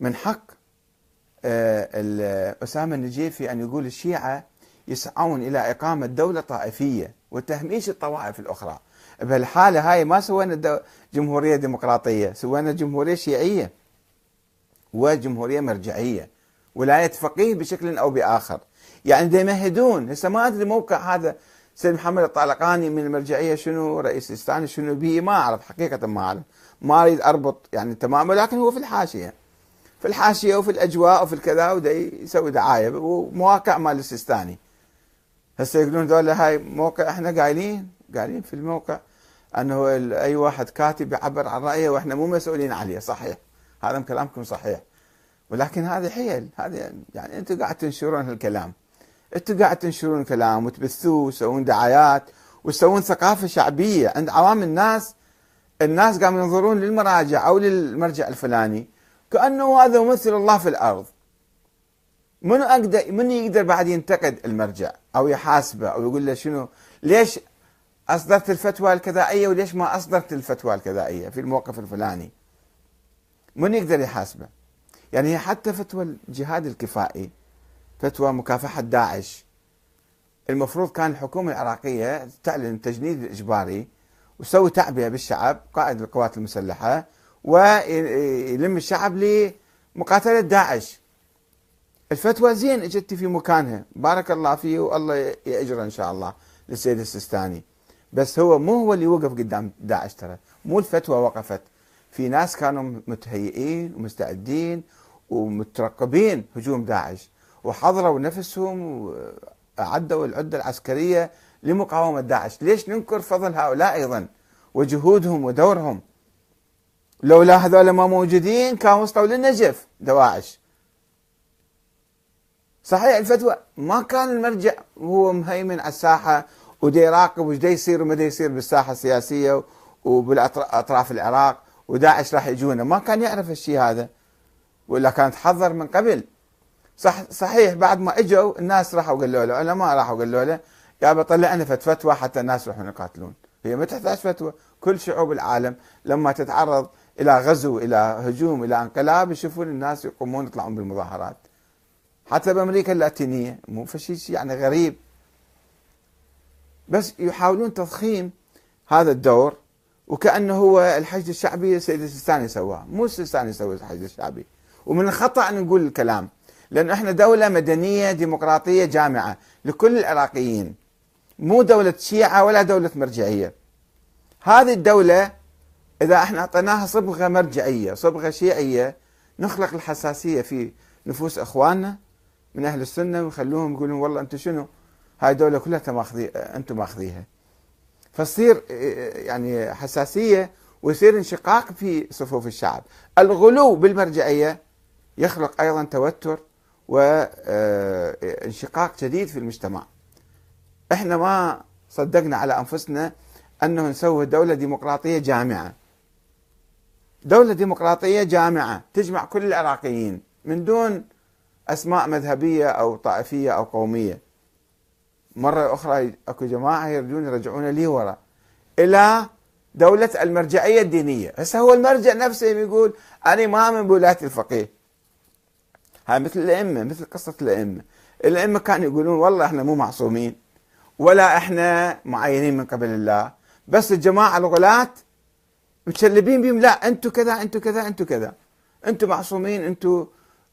من حق آه، أسامة النجيفي أن يقول الشيعة يسعون إلى إقامة دولة طائفية وتهميش الطوائف الأخرى. بهالحالة هاي ما سوينا جمهورية ديمقراطية سوينا جمهورية شيعية وجمهورية مرجعية ولاية فقيه بشكل أو بآخر. يعني دا يمهدون هسه ما أدري موقع هذا سيد محمد الطالقاني من المرجعية شنو رئيس السيستاني شنو به ما أعرف حقيقة ما أعرف. ما أريد أربط يعني تماما لكن هو في الحاشية. في الحاشية وفي الأجواء وفي الكذا ودا يسوي دعاية. ومواقع مال السيستاني. هسه يقولون ذولا هاي موقع إحنا قايلين قايلين في الموقع أنه أي واحد كاتب يعبر عن رأيه وإحنا مو مسؤولين عليه صحيح. هذا كلامكم صحيح. ولكن هذه حيل. هذه يعني أنتم قاعد تنشرون هالكلام. أنتم قاعد تنشرون كلام وتبثوه وتسوون دعايات وتسوون ثقافة شعبية عند عوام الناس. الناس قاموا ينظرون للمراجع أو للمرجع الفلاني. كأنه هذا ممثل الله في الأرض. منو أقدر من يقدر بعد ينتقد المرجع أو يحاسبه أو يقول له شنو؟ ليش أصدرت الفتوى الكذائية وليش ما أصدرت الفتوى الكذائية في الموقف الفلاني؟ من يقدر يحاسبه؟ يعني حتى فتوى الجهاد الكفائي فتوى مكافحة داعش. المفروض كان الحكومة العراقية تعلن التجنيد الاجباري وتسوي تعبئة بالشعب قائد القوات المسلحة ويلم الشعب لمقاتلة داعش. الفتوى زين إجت في مكانها. بارك الله فيه والله يأجر إن شاء الله للسيد السيستاني بس هو مو هو اللي وقف قدام داعش ترى. مو الفتوى وقفت. في ناس كانوا متهيئين ومستعدين ومترقبين هجوم داعش. وحضروا نفسهم وأعدوا العدة العسكرية لمقاومة داعش. ليش ننكر فضل هؤلاء أيضا؟ وجهودهم ودورهم. لولا هذول ما موجودين كانوا وصلوا للنجف دواعش. صحيح الفتوى ما كان المرجع هو مهيمن على الساحة ودي يراقب وش يصير وما يصير بالساحة السياسية وبالأطراف العراق وداعش راح يجونا. ما كان يعرف الشيء هذا ولا كان تحضر من قبل. صح صحيح بعد ما إجوا الناس راحوا قالوا له العلماء راحوا قالوا له يا بطلع لنا فتوى حتى الناس يروحون يقاتلون. هي ما تحتاج فتوى. كل شعوب العالم لما تتعرض إلى غزو إلى هجوم إلى انقلاب يشوفون الناس يقومون يطلعون بالمظاهرات. حتى بأمريكا اللاتينية مو فشي يعني غريب. بس يحاولون تضخيم هذا الدور وكأنه هو الحشد الشعبي السيد السيستاني سواه مو السيستاني سوى الحشد الشعبي. ومن الخطأ أن نقول الكلام لأن إحنا دولة مدنية ديمقراطية جامعة لكل العراقيين. مو دولة شيعة ولا دولة مرجعية. هذه الدولة إذا إحنا أعطيناها صبغة مرجعية صبغة شيعية نخلق الحساسية في نفوس إخواننا من أهل السنة ويخلوهم يقولون والله أنتم شنو؟ هاي الدولة كلها ماخذي أنتم ماخذيها. فتصير يعني حساسية ويصير انشقاق في صفوف الشعب. الغلو بالمرجعية يخلق أيضا توتر وانشقاق شديد في المجتمع. إحنا ما صدقنا على أنفسنا أنه نسوي دولة ديمقراطية جامعة. دولة ديمقراطية جامعة تجمع كل العراقيين من دون أسماء مذهبية أو طائفية أو قومية. مرة أخرى أكو جماعة يريدون يرجعون لي ورا إلى دولة المرجعية الدينية. هسه هو المرجع نفسه يقول أنا ما من بولاية الفقيه. هاي مثل الأئمة مثل قصة الأئمة. الأئمة كانوا يقولون والله إحنا مو معصومين. ولا إحنا معينين من قبل الله. بس الجماعة الغلاة متشلبين بهم لا أنتم كذا أنتم كذا أنتم كذا. أنتم معصومين أنتم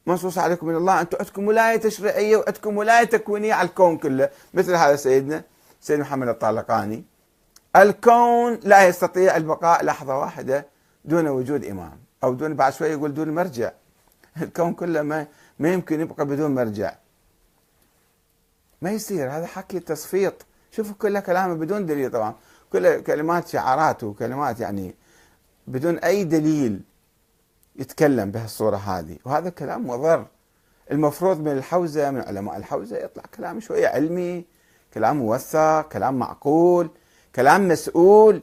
منصوص عليكم من الله أنتم عندكم ولاية تشريعية وعندكم ولاية تكوينية على الكون كله. مثل هذا سيدنا سيد محمد الطالقاني. الكون لا يستطيع البقاء لحظة واحدة دون وجود إمام. أو دون بعد شوي يقول دون مرجع. الكون كله ما ما يمكن يبقى بدون مرجع. ما يصير هذا حكي تصفيط شوفوا كله كلامه بدون دليل طبعا. كل كلمات شعارات وكلمات يعني بدون أي دليل يتكلم بهالصورة هذه. وهذا كلام مضر. المفروض من الحوزة من علماء الحوزة يطلع كلام شوية علمي كلام موثق كلام معقول كلام مسؤول.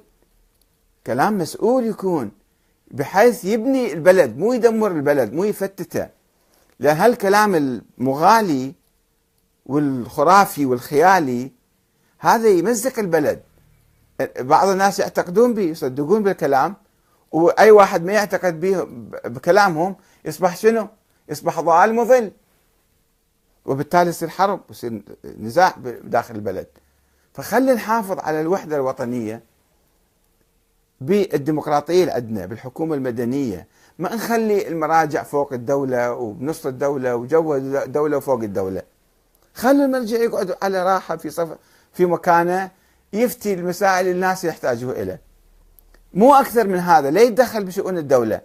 كلام مسؤول يكون بحيث يبني البلد مو يدمر البلد مو يفتته. لأن هالكلام المغالي والخرافي والخيالي هذا يمزق البلد. بعض الناس يعتقدون به يصدقون بالكلام وأي واحد ما يعتقد به بكلامهم يصبح شنو؟ يصبح ضال مضل. وبالتالي يصير حرب ويصير نزاع داخل البلد. فخلي نحافظ على الوحدة الوطنية بالديمقراطية اللي عندنا بالحكومة المدنية. ما نخلي المراجع فوق الدولة وبنص الدولة وجو الدولة فوق الدولة. خلي المرجع يقعد على راحة في صف في مكانه يفتي المسائل الناس يحتاجوها إليه. مو أكثر من هذا لا يتدخل بشؤون الدولة.